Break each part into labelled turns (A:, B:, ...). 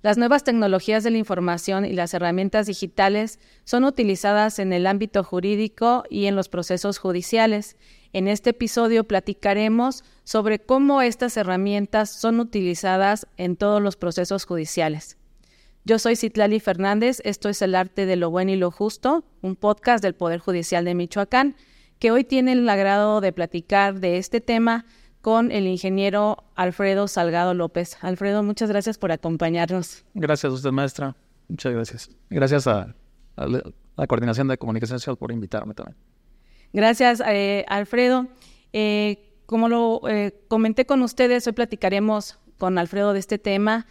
A: Las nuevas tecnologías de la información y las herramientas digitales son utilizadas en el ámbito jurídico y en los procesos judiciales. En este episodio platicaremos sobre cómo estas herramientas son utilizadas en todos los procesos judiciales. Yo soy Citlali Fernández, esto es El Arte de lo Bueno y lo Justo, un podcast del Poder Judicial de Michoacán, que hoy tiene el agrado de platicar de este tema con el ingeniero Alfredo Salgado López. Alfredo, muchas gracias por acompañarnos.
B: Gracias a usted, maestra. Muchas gracias. Gracias a, la Coordinación de Comunicación Social por invitarme también.
A: Gracias, eh, Alfredo. Eh, como lo eh, comenté con ustedes, hoy platicaremos con Alfredo de este tema.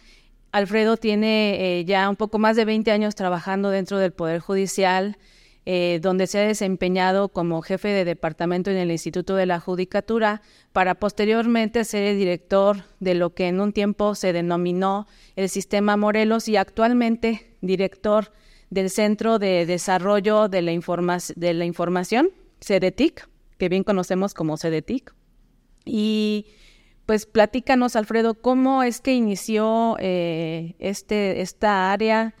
A: Alfredo tiene ya un poco más de 20 años trabajando dentro del Poder Judicial. Eh, donde se ha desempeñado como jefe de departamento en el Instituto de la Judicatura, para posteriormente ser el director de lo que en un tiempo se denominó el Sistema Morelos y actualmente director del Centro de Desarrollo de la, Información, CEDETIC, que bien conocemos como CEDETIC. Y pues platícanos, Alfredo, cómo es que inició eh, este, esta área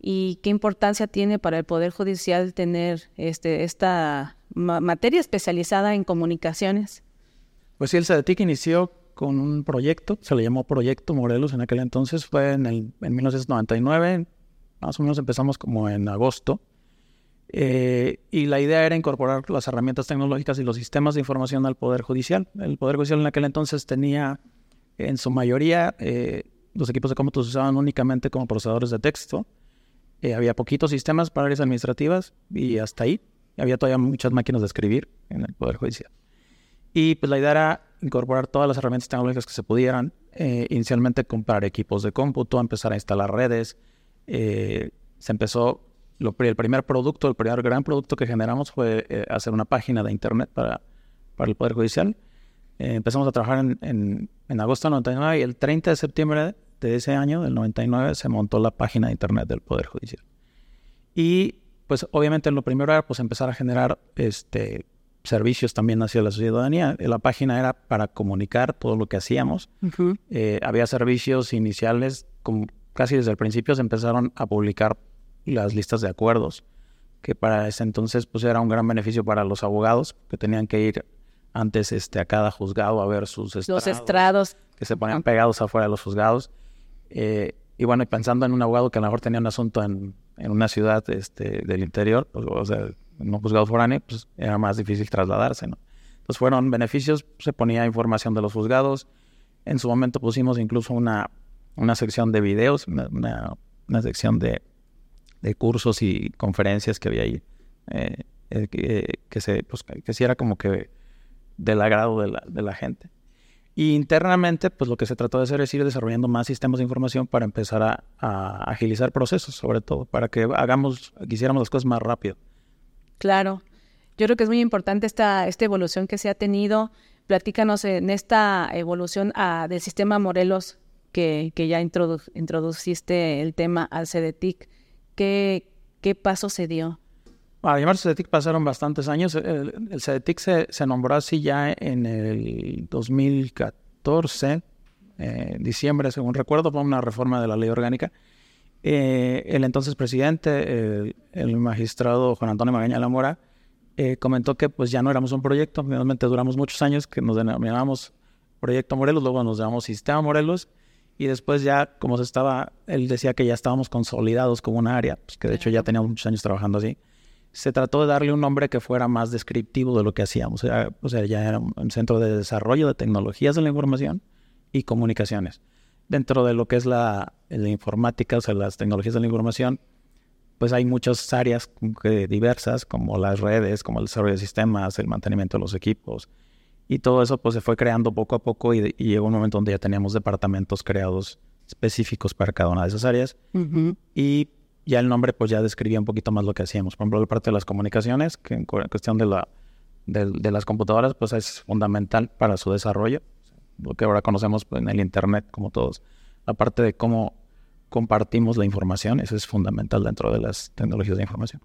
A: y qué importancia tiene para el Poder Judicial tener este, esta materia especializada en comunicaciones.
B: Pues sí, el CEDETIC inició con un proyecto, se le llamó Proyecto Morelos en aquel entonces, fue en, el, en 1999, más o menos empezamos como en agosto, eh, y la idea era incorporar las herramientas tecnológicas y los sistemas de información al Poder Judicial. El Poder Judicial en aquel entonces tenía en su mayoría eh, los equipos de cómputo se usaban únicamente como procesadores de texto, eh, había poquitos sistemas para áreas administrativas y hasta ahí. Había todavía muchas máquinas de escribir en el Poder Judicial. Y pues la idea era incorporar todas las herramientas tecnológicas que se pudieran. Eh, inicialmente comprar equipos de cómputo, empezar a instalar redes. Eh, se empezó, lo, el primer producto, el primer gran producto que generamos fue hacer una página de internet para, para el Poder Judicial. empezamos a trabajar en, en, en agosto de 99 y el 30 de septiembre de ese año, del 99, se montó la página de internet del Poder Judicial. Y pues obviamente lo primero era pues empezar a generar este servicios también hacia la ciudadanía. La página era para comunicar todo lo que hacíamos. Eh, había servicios iniciales, como casi desde el principio se empezaron a publicar las listas de acuerdos, que para ese entonces pues era un gran beneficio para los abogados, que tenían que ir antes este, a cada juzgado a ver sus
A: estrados. Los estrados.
B: Que se ponían pegados afuera de los juzgados. Eh, y bueno, pensando en un abogado que a lo mejor tenía un asunto en, en una ciudad este, del interior, pues, o sea, en un juzgado foráneo, pues era más difícil trasladarse, ¿no? Entonces fueron beneficios, se ponía información de los juzgados. En su momento pusimos incluso una, una sección de videos, una, una, sección de, de, cursos y conferencias que había ahí, eh, eh, que, que, se, pues, que sí era como que del agrado de la, de la gente. Y internamente, pues lo que se trató de hacer es ir desarrollando más sistemas de información para empezar a, agilizar procesos, sobre todo, para que hagamos, que hiciéramos las cosas más rápido.
A: Claro. Yo creo que es muy importante esta, esta evolución que se ha tenido. Platícanos en esta evolución a, del sistema Morelos que, que ya introduciste el tema al CDTIC. ¿Qué, ¿Qué paso se dio?
B: Para llamarse CEDETIC pasaron bastantes años. El, el CEDETIC se, se, nombró así ya en el 2014, eh, diciembre, según recuerdo, por una reforma de la ley orgánica. Eh, el entonces presidente, el magistrado Juan Antonio Magaña Lamora, eh, comentó que pues ya no éramos un proyecto, finalmente duramos muchos años que nos denominamos Proyecto Morelos, luego nos llamamos Sistema Morelos, y después ya, como se estaba, él decía que ya estábamos consolidados como una área, pues que de hecho ya teníamos muchos años trabajando así se trató de darle un nombre que fuera más descriptivo de lo que hacíamos. O sea, ya era un centro de desarrollo de tecnologías de la información y comunicaciones. Dentro de lo que es la, informática, o sea, las tecnologías de la información, pues hay muchas áreas diversas, como las redes, como el desarrollo de sistemas, el mantenimiento de los equipos. Y todo eso pues se fue creando poco a poco y, llegó un momento donde ya teníamos departamentos creados específicos para cada una de esas áreas. Y ya el nombre pues ya describía un poquito más lo que hacíamos. Por ejemplo, la parte de las comunicaciones, que en cuestión de, la, de, las computadoras pues es fundamental para su desarrollo, lo que ahora conocemos pues, en el Internet como todos. La parte de cómo compartimos la información, eso es fundamental dentro de las tecnologías de información.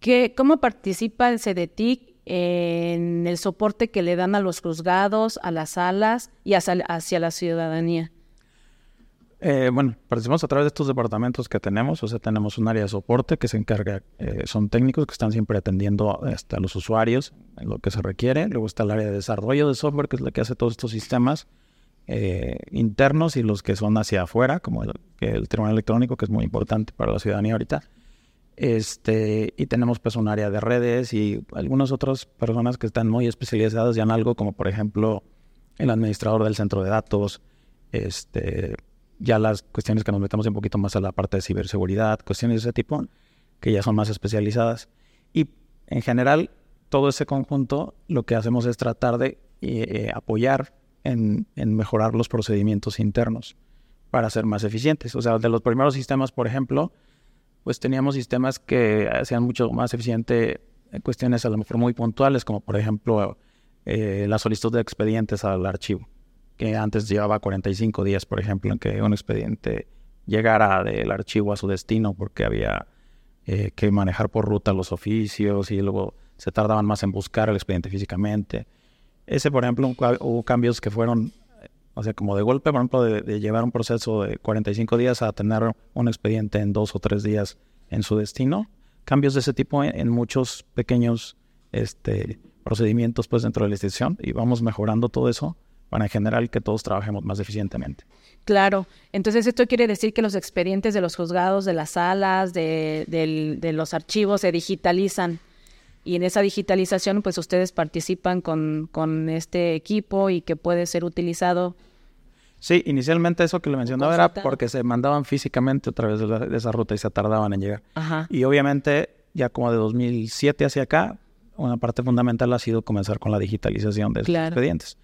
A: ¿Qué, ¿Cómo participa el CDTIC en el soporte que le dan a los juzgados, a las salas y hacia, hacia la ciudadanía?
B: Eh, bueno, participamos a través de estos departamentos que tenemos. O sea, tenemos un área de soporte que se encarga, eh, son técnicos que están siempre atendiendo este, a los usuarios en lo que se requiere. Luego está el área de desarrollo de software, que es la que hace todos estos sistemas eh, internos y los que son hacia afuera, como el, el tribunal electrónico, que es muy importante para la ciudadanía ahorita. Este, y tenemos pues un área de redes y algunas otras personas que están muy especializadas ya en algo, como por ejemplo el administrador del centro de datos, este, ya las cuestiones que nos metemos un poquito más a la parte de ciberseguridad, cuestiones de ese tipo, que ya son más especializadas. Y en general, todo ese conjunto lo que hacemos es tratar de eh, apoyar en, en, mejorar los procedimientos internos para ser más eficientes. O sea, de los primeros sistemas, por ejemplo, pues teníamos sistemas que hacían mucho más eficiente en cuestiones a lo mejor muy puntuales, como por ejemplo eh, la solicitud de expedientes al archivo que antes llevaba 45 días, por ejemplo, en que un expediente llegara del archivo a su destino porque había eh, que manejar por ruta los oficios y luego se tardaban más en buscar el expediente físicamente. Ese, por ejemplo, hubo cambios que fueron, o sea, como de golpe, por ejemplo, de, llevar un proceso de 45 días a tener un expediente en dos o tres días en su destino. Cambios de ese tipo en, muchos pequeños este, procedimientos pues dentro de la institución y vamos mejorando todo eso para en general que todos trabajemos más eficientemente.
A: Claro, entonces esto quiere decir que los expedientes de los juzgados, de las salas, de, de, los archivos se digitalizan y en esa digitalización pues ustedes participan con, con este equipo y que puede ser utilizado.
B: Sí, inicialmente eso que le mencionaba era porque se mandaban físicamente a través de, esa ruta y se tardaban en llegar. Ajá. Y obviamente ya como de 2007 hacia acá, una parte fundamental ha sido comenzar con la digitalización de claro. expedientes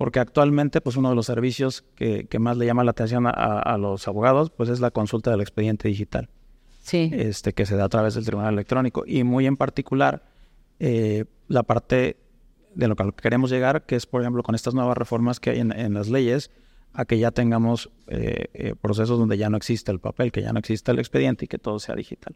B: porque actualmente pues uno de los servicios que, más le llama la atención a, los abogados pues es la consulta del expediente digital. Sí. Este, que se da a través del tribunal electrónico y muy en particular eh, la parte de lo que queremos llegar, que es por ejemplo con estas nuevas reformas que hay en, las leyes, a que ya tengamos eh, eh, procesos donde ya no existe el papel, que ya no existe el expediente y que todo sea digital.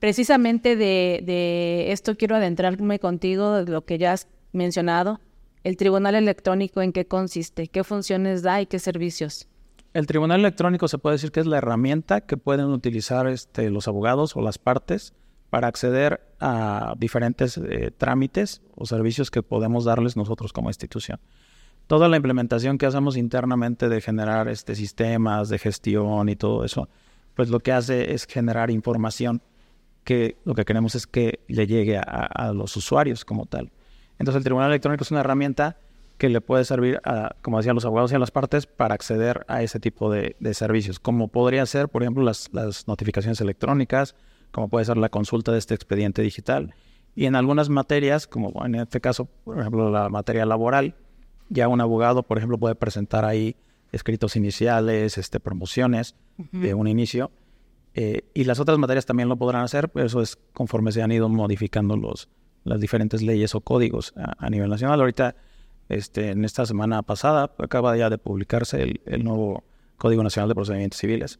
A: Precisamente de, de esto quiero adentrarme contigo, de lo que ya has mencionado, ¿El tribunal electrónico en qué consiste? ¿Qué funciones da y qué servicios?
B: El tribunal electrónico se puede decir que es la herramienta que pueden utilizar este, los abogados o las partes para acceder a diferentes eh, trámites o servicios que podemos darles nosotros como institución. Toda la implementación que hacemos internamente de generar este, sistemas de gestión y todo eso, pues lo que hace es generar información que lo que queremos es que le llegue a los usuarios como tal. Entonces el tribunal electrónico es una herramienta que le puede servir a, como decían los abogados y a las partes, para acceder a ese tipo de, servicios, como podría ser, por ejemplo, las, notificaciones electrónicas, como puede ser la consulta de este expediente digital. Y en algunas materias, como en este caso, por ejemplo, la materia laboral, ya un abogado, por ejemplo, puede presentar ahí escritos iniciales, este, promociones de un inicio. Eh, y las otras materias también lo podrán hacer, pero eso es conforme se han ido modificando los, las diferentes leyes o códigos a, nivel nacional. Ahorita, este, en esta semana pasada, acaba ya de publicarse el, nuevo Código Nacional de Procedimientos Civiles.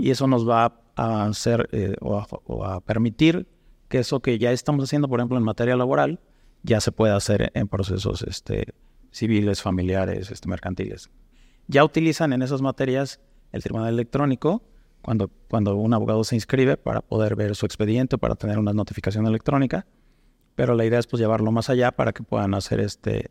B: Y eso nos va a hacer eh, o, a, permitir que eso que ya estamos haciendo, por ejemplo, en materia laboral, ya se pueda hacer en procesos este, civiles, familiares, este, mercantiles. Ya utilizan en esas materias el tribunal electrónico cuando, cuando un abogado se inscribe para poder ver su expediente, para tener una notificación electrónica pero la idea es pues llevarlo más allá para que puedan hacer este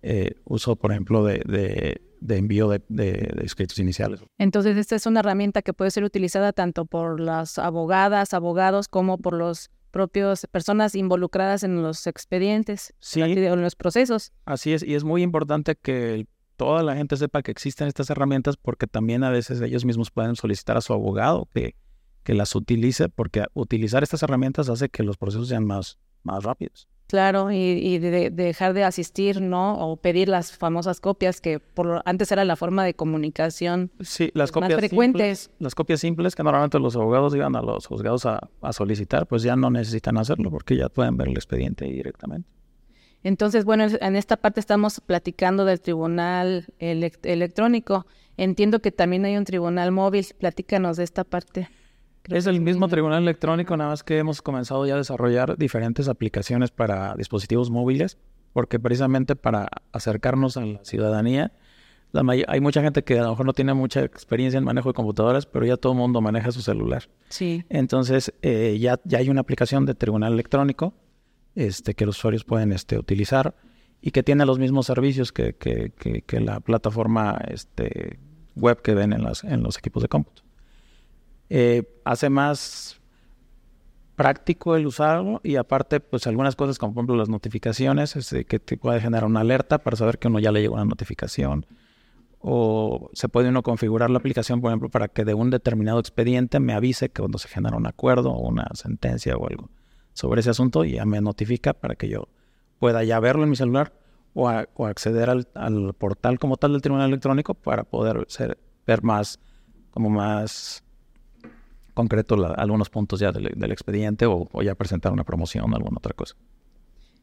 B: eh, uso, por ejemplo, de, envío de, escritos iniciales.
A: Entonces, esta es una herramienta que puede ser utilizada tanto por las abogadas, abogados, como por los propios personas involucradas en los expedientes, sí, en los procesos.
B: Así es, y es muy importante que toda la gente sepa que existen estas herramientas porque también a veces ellos mismos pueden solicitar a su abogado que, que las utilice, porque utilizar estas herramientas hace que los procesos sean más, más rápidos.
A: Claro, y, de, dejar de asistir, ¿no? O pedir las famosas copias que por antes era la forma de comunicación
B: sí, las copias más frecuentes. las copias simples que normalmente los abogados iban a los juzgados a, solicitar, pues ya no necesitan hacerlo porque ya pueden ver el expediente directamente.
A: Entonces, bueno, en esta parte estamos platicando del tribunal electrónico. Entiendo que también hay un tribunal móvil. Platícanos de esta parte
B: es el mismo tribunal electrónico, nada más que hemos comenzado ya a desarrollar diferentes aplicaciones para dispositivos móviles, porque precisamente para acercarnos a la ciudadanía hay mucha gente que a lo mejor no tiene mucha experiencia en manejo de computadoras, pero ya todo el mundo maneja su celular.
A: Sí.
B: Entonces, eh, ya, ya hay una aplicación de tribunal electrónico este, que los usuarios pueden este, utilizar y que tiene los mismos servicios que, que, que, la plataforma este, web que ven en, las, en los equipos de cómputo. Eh, hace más práctico el usarlo y aparte pues algunas cosas como por ejemplo las notificaciones este, que te puede generar una alerta para saber que uno ya le llegó una notificación. O se puede uno configurar la aplicación por ejemplo para que de un determinado expediente me avise que cuando se genera un acuerdo o una sentencia o algo sobre ese asunto y ya me notifica para que yo pueda ya verlo en mi celular o, acceder al, portal como tal del tribunal electrónico para poder ser, ver más como más concreto algunos puntos ya del, expediente o, ya presentar una promoción o alguna otra cosa.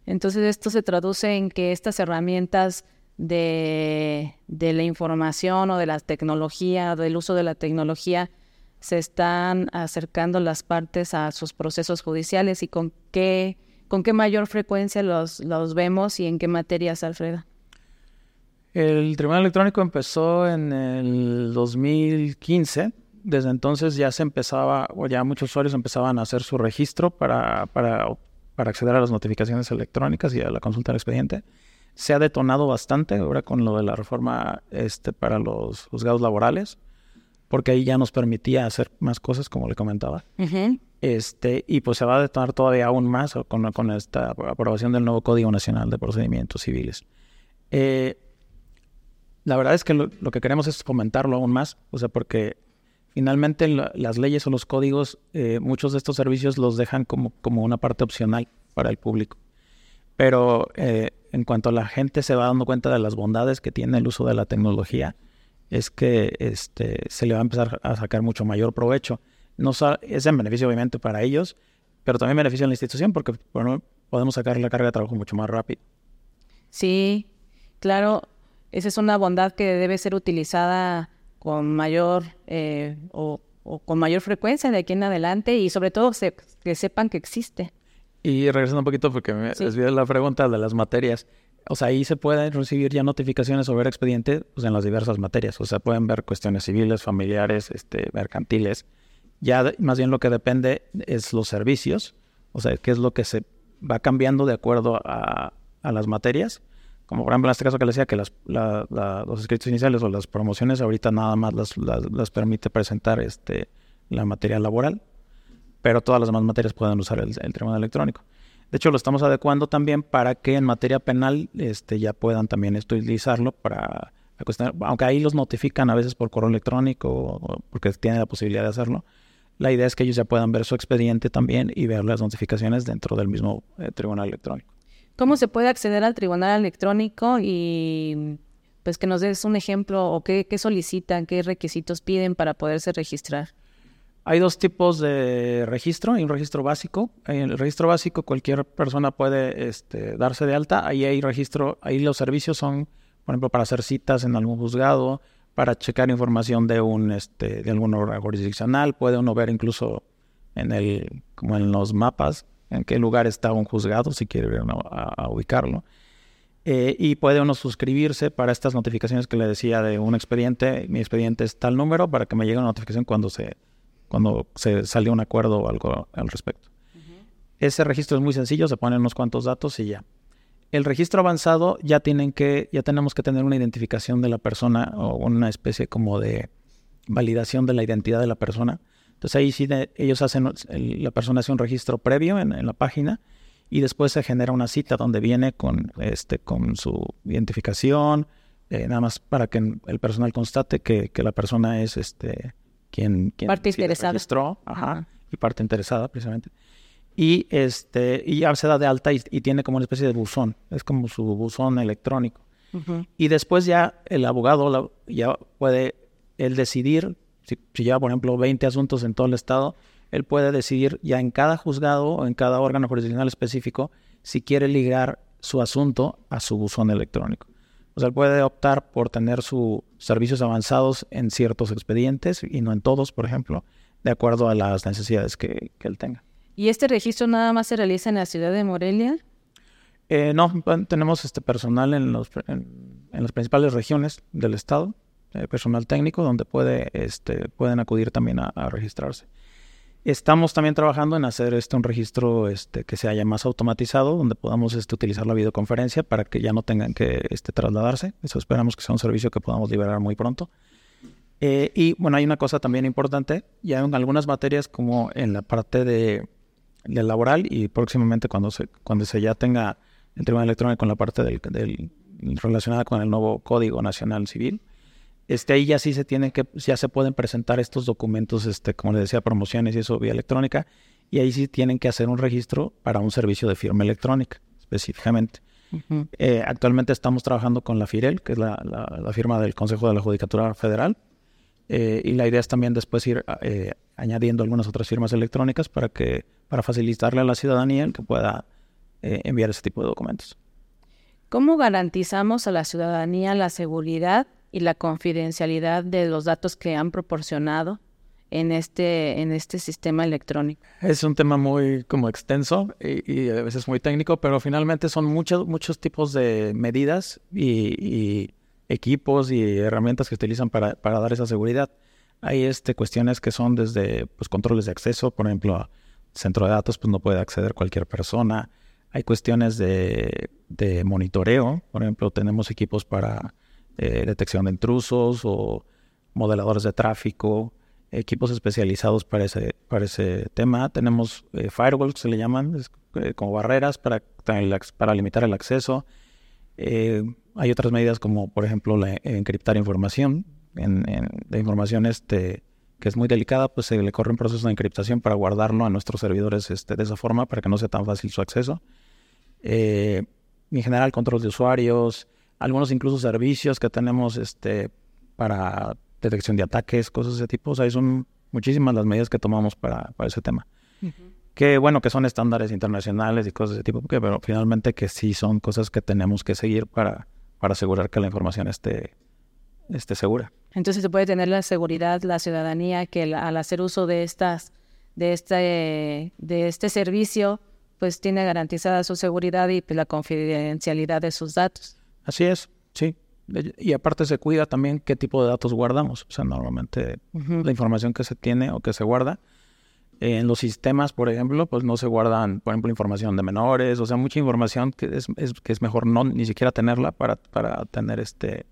A: Entonces esto se traduce en que estas herramientas de, de la información o de la tecnología, del uso de la tecnología, se están acercando las partes a sus procesos judiciales y con qué, con qué mayor frecuencia los, los vemos y en qué materias, Alfredo.
B: El Tribunal Electrónico empezó en el 2015 desde entonces ya se empezaba, o ya muchos usuarios empezaban a hacer su registro para, para, para acceder a las notificaciones electrónicas y a la consulta del expediente. Se ha detonado bastante ahora con lo de la reforma este, para los juzgados laborales, porque ahí ya nos permitía hacer más cosas, como le comentaba. este, y pues se va a detonar todavía aún más con, con esta aprobación del nuevo Código Nacional de Procedimientos Civiles. Eh, la verdad es que lo, lo, que queremos es fomentarlo aún más, o sea, porque Finalmente, las leyes o los códigos, eh, muchos de estos servicios los dejan como, como una parte opcional para el público. Pero eh, en cuanto la gente se va dando cuenta de las bondades que tiene el uso de la tecnología, es que este, se le va a empezar a sacar mucho mayor provecho. No es en beneficio obviamente para ellos, pero también beneficio a la institución porque podemos sacar la carga de trabajo mucho más rápido.
A: Sí, claro, esa es una bondad que debe ser utilizada con mayor eh, o, con mayor frecuencia de aquí en adelante y sobre todo que sepan que existe.
B: Y regresando un poquito porque me sí. la pregunta de las materias. O sea, ahí se pueden recibir ya notificaciones sobre expediente pues, en las diversas materias. O sea, pueden ver cuestiones civiles, familiares, este, mercantiles. Ya más bien lo que depende es los servicios. O sea, qué es lo que se va cambiando de acuerdo a, a las materias como por ejemplo en este caso que le decía que los escritos iniciales o las promociones ahorita nada más las, permite presentar este, la materia laboral, pero todas las demás materias pueden usar el, tribunal electrónico. De hecho, lo estamos adecuando también para que en materia penal este, ya puedan también utilizarlo para aunque ahí los notifican a veces por correo electrónico o porque tienen la posibilidad de hacerlo. La idea es que ellos ya puedan ver su expediente también y ver las notificaciones dentro del mismo eh, tribunal electrónico.
A: ¿Cómo se puede acceder al tribunal electrónico y pues que nos des un ejemplo o qué, solicitan, qué requisitos piden para poderse registrar?
B: Hay dos tipos de registro, hay un registro básico. En el registro básico cualquier persona puede este, darse de alta. Ahí hay registro, ahí los servicios son, por ejemplo, para hacer citas en algún juzgado, para checar información de un este, de algún jurisdiccional, puede uno ver incluso en el, como en los mapas, en qué lugar está un juzgado, si quiere ver a, ubicarlo. Eh, y puede uno suscribirse para estas notificaciones que le decía de un expediente. Mi expediente es tal número para que me llegue una notificación cuando se, cuando se salió un acuerdo o algo al respecto. Ese registro es muy sencillo, se ponen unos cuantos datos y ya. El registro avanzado ya tienen que, ya tenemos que tener una identificación de la persona o una especie como de validación de la identidad de la persona entonces ahí sí ellos hacen, la persona hace un registro previo en, la página y después se genera una cita donde viene con, este, con su identificación, eh, nada más para que el personal constate que, la persona es este quien, quien
A: parte interesada.
B: registró, ajá, y parte interesada precisamente. Y este y ya se da de alta y, tiene como una especie de buzón, es como su buzón electrónico. Y después ya el abogado ya puede él decidir si, lleva, por ejemplo, 20 asuntos en todo el estado, él puede decidir ya en cada juzgado o en cada órgano jurisdiccional específico si quiere ligar su asunto a su buzón electrónico. O sea, él puede optar por tener sus servicios avanzados en ciertos expedientes y no en todos, por ejemplo, de acuerdo a las necesidades que, él tenga.
A: ¿Y este registro nada más se realiza en la ciudad de Morelia?
B: Eh, no, tenemos este personal en los, en en las principales regiones del estado, eh, personal técnico, donde puede, este, pueden acudir también a, registrarse. Estamos también trabajando en hacer este, un registro este, que se haya más automatizado, donde podamos este, utilizar la videoconferencia para que ya no tengan que este, trasladarse. Eso esperamos que sea un servicio que podamos liberar muy pronto. Eh, y bueno, hay una cosa también importante, ya en algunas materias como en la parte de, laboral y próximamente cuando se, cuando se ya tenga el tribunal electrónico con la parte del, relacionada con el nuevo Código Nacional Civil, este, ahí ya sí se tienen que, ya se pueden presentar estos documentos, este, como les decía, promociones y eso vía electrónica, y ahí sí tienen que hacer un registro para un servicio de firma electrónica, específicamente. Eh, actualmente estamos trabajando con la FIREL, que es la, la, firma del Consejo de la Judicatura Federal, eh, y la idea es también después ir eh, añadiendo algunas otras firmas electrónicas para que para facilitarle a la ciudadanía el que pueda enviar ese tipo de documentos.
A: ¿Cómo garantizamos a la ciudadanía la seguridad y la confidencialidad de los datos que han proporcionado en este, en este sistema electrónico.
B: Es un tema muy como extenso y, a veces muy técnico, pero finalmente son muchos, muchos tipos de medidas y, equipos y herramientas que utilizan para, para, dar esa seguridad. Hay este, cuestiones que son desde pues, controles de acceso, por ejemplo, centro de datos pues, no puede acceder cualquier persona. Hay cuestiones de, de monitoreo, por ejemplo, tenemos equipos para eh, detección de intrusos o modeladores de tráfico, equipos especializados para ese, para ese tema. Tenemos eh, firewalls, se le llaman, eh, como barreras para, para limitar el acceso. hay otras medidas como, por ejemplo, encriptar información. En, la información este, que es muy delicada, pues se le corre un proceso de encriptación para guardarlo a nuestros servidores este, de esa forma, para que no sea tan fácil su acceso. en general, control de usuarios, algunos incluso servicios que tenemos este, para detección de ataques, cosas de ese tipo. O sea, son muchísimas las medidas que tomamos para, para ese tema. Que bueno, que son estándares internacionales y cosas de ese tipo, pero finalmente que sí son cosas que tenemos que seguir para, para asegurar que la información esté, esté segura.
A: Entonces se puede tener la seguridad, la ciudadanía, que al hacer uso de estas, de este, de este servicio, pues tiene garantizada su seguridad y pues, la confidencialidad de sus datos.
B: Así es, sí. Y aparte se cuida también qué tipo de datos guardamos. O sea, normalmente la información que se tiene o que se guarda en los sistemas, por ejemplo, pues no se guardan, por ejemplo, información de menores, o sea, mucha información que es, que es mejor no ni siquiera tenerla para, para tener este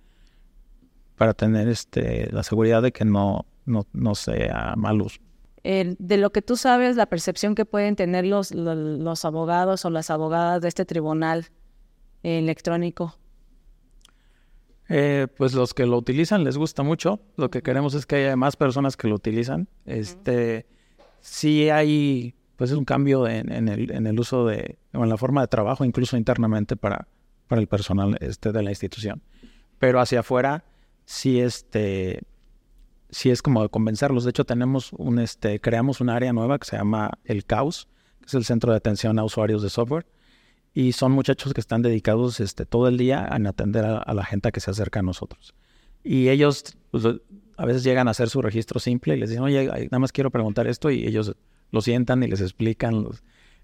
B: para tener este la seguridad de que no, no, no sea mal uso.
A: de lo que tú sabes, la percepción que pueden tener los, los abogados o las abogadas de este tribunal electrónico
B: eh, pues los que lo utilizan les gusta mucho. Lo que queremos es que haya más personas que lo utilizan. Este, sí hay, pues es un cambio en, el, en el uso de, o en la forma de trabajo, incluso internamente para, para el personal este, de la institución. Pero hacia afuera sí, este, sí es como de convencerlos. De hecho, tenemos un, este, creamos un área nueva que se llama el CAUS, que es el Centro de Atención a Usuarios de Software y son muchachos que están dedicados este, todo el día en atender a, la gente que se acerca a nosotros. Y ellos pues, a veces llegan a hacer su registro simple y les dicen, oye, nada más quiero preguntar esto y ellos lo sientan y les explican,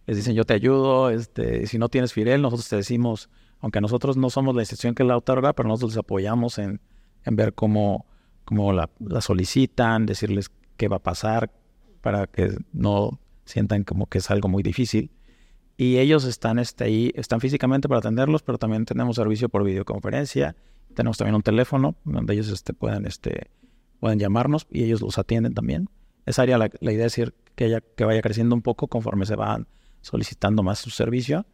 B: les dicen, yo te ayudo, este, si no tienes Firel, nosotros te decimos, aunque nosotros no somos la institución que la otorga, pero nosotros les apoyamos en, en ver cómo, cómo la, la, solicitan, decirles qué va a pasar para que no sientan como que es algo muy difícil y ellos están este, ahí, están físicamente para atenderlos, pero también tenemos servicio por videoconferencia, tenemos también un teléfono donde ellos este, pueden, este, pueden llamarnos y ellos los atienden también. Esa área, la, idea es decir, que, ella, que vaya creciendo un poco conforme se van solicitando más su servicio,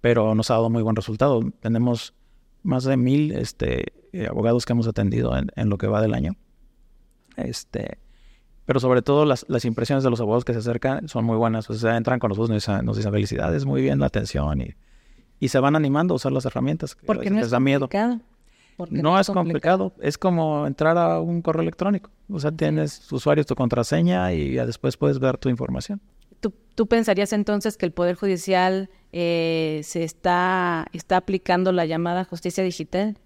B: pero nos ha dado muy buen resultado. Tenemos más de mil este, eh, abogados que hemos atendido en, en, lo que va del año. Este, pero sobre todo las, las, impresiones de los abogados que se acercan son muy buenas. O sea, entran con nosotros, nos dicen, nos dicen felicidades, muy bien la atención y, y se van animando a usar las herramientas.
A: Porque no
B: les
A: da miedo.
B: no, es complicado. es como entrar a un correo electrónico. O sea, tienes tu usuario, tu contraseña y ya después puedes ver tu información.
A: ¿Tú, tú pensarías entonces que el Poder Judicial eh, se está, está aplicando la llamada justicia digital?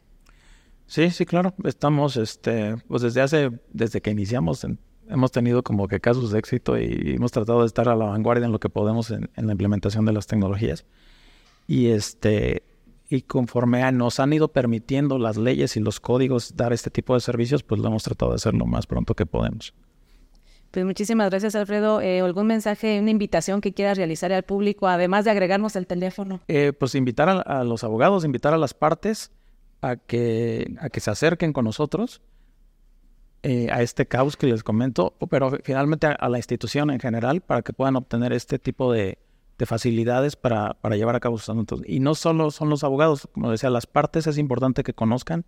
B: Sí, sí, claro. Estamos, este, pues desde hace, desde que iniciamos en hemos tenido como que casos de éxito y hemos tratado de estar a la vanguardia en lo que podemos en, la implementación de las tecnologías. Y este y conforme nos han ido permitiendo las leyes y los códigos dar este tipo de servicios, pues lo hemos tratado de hacer lo más pronto que podemos.
A: Pues muchísimas gracias, Alfredo. Eh, ¿Algún mensaje, una invitación que quieras realizar al público, además de agregarnos el teléfono?
B: Eh, pues invitar a, los abogados, invitar a las partes a que, a que se acerquen con nosotros eh, a este caos que les comento, pero finalmente a, la institución en general para que puedan obtener este tipo de, facilidades para, para, llevar a cabo sus asuntos. Y no solo son los abogados, como decía, las partes es importante que conozcan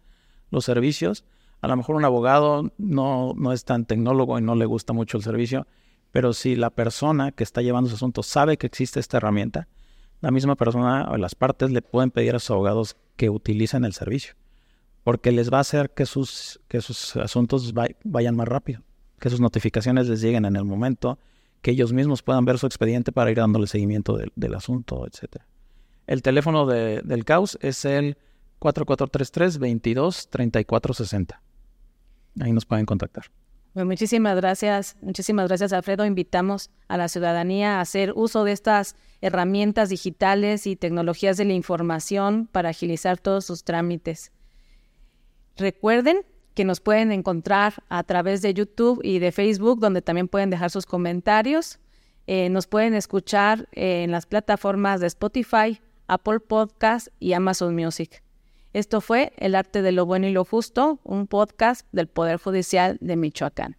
B: los servicios a lo mejor un abogado no, no es tan tecnólogo y no le gusta mucho el servicio, pero si la persona que está llevando su asunto sabe que existe esta herramienta, la misma persona o las partes le pueden pedir a sus abogados que utilicen el servicio, porque les va a hacer que sus, que sus asuntos vayan más rápido, que sus notificaciones les lleguen en el momento, que ellos mismos puedan ver su expediente para ir dándole seguimiento del, asunto, etc. El teléfono del CAUS es el 4433 22 3460 ahí nos pueden contactar.
A: Pues muchísimas gracias, muchísimas gracias Alfredo. Invitamos a la ciudadanía a hacer uso de estas herramientas digitales y tecnologías de la información para agilizar todos sus trámites. Recuerden que nos pueden encontrar a través de YouTube y de Facebook, donde también pueden dejar sus comentarios. Eh, nos pueden escuchar en las plataformas de Spotify, Apple Podcast y Amazon Music. Esto fue El arte de lo bueno y lo justo, un podcast del Poder Judicial de Michoacán.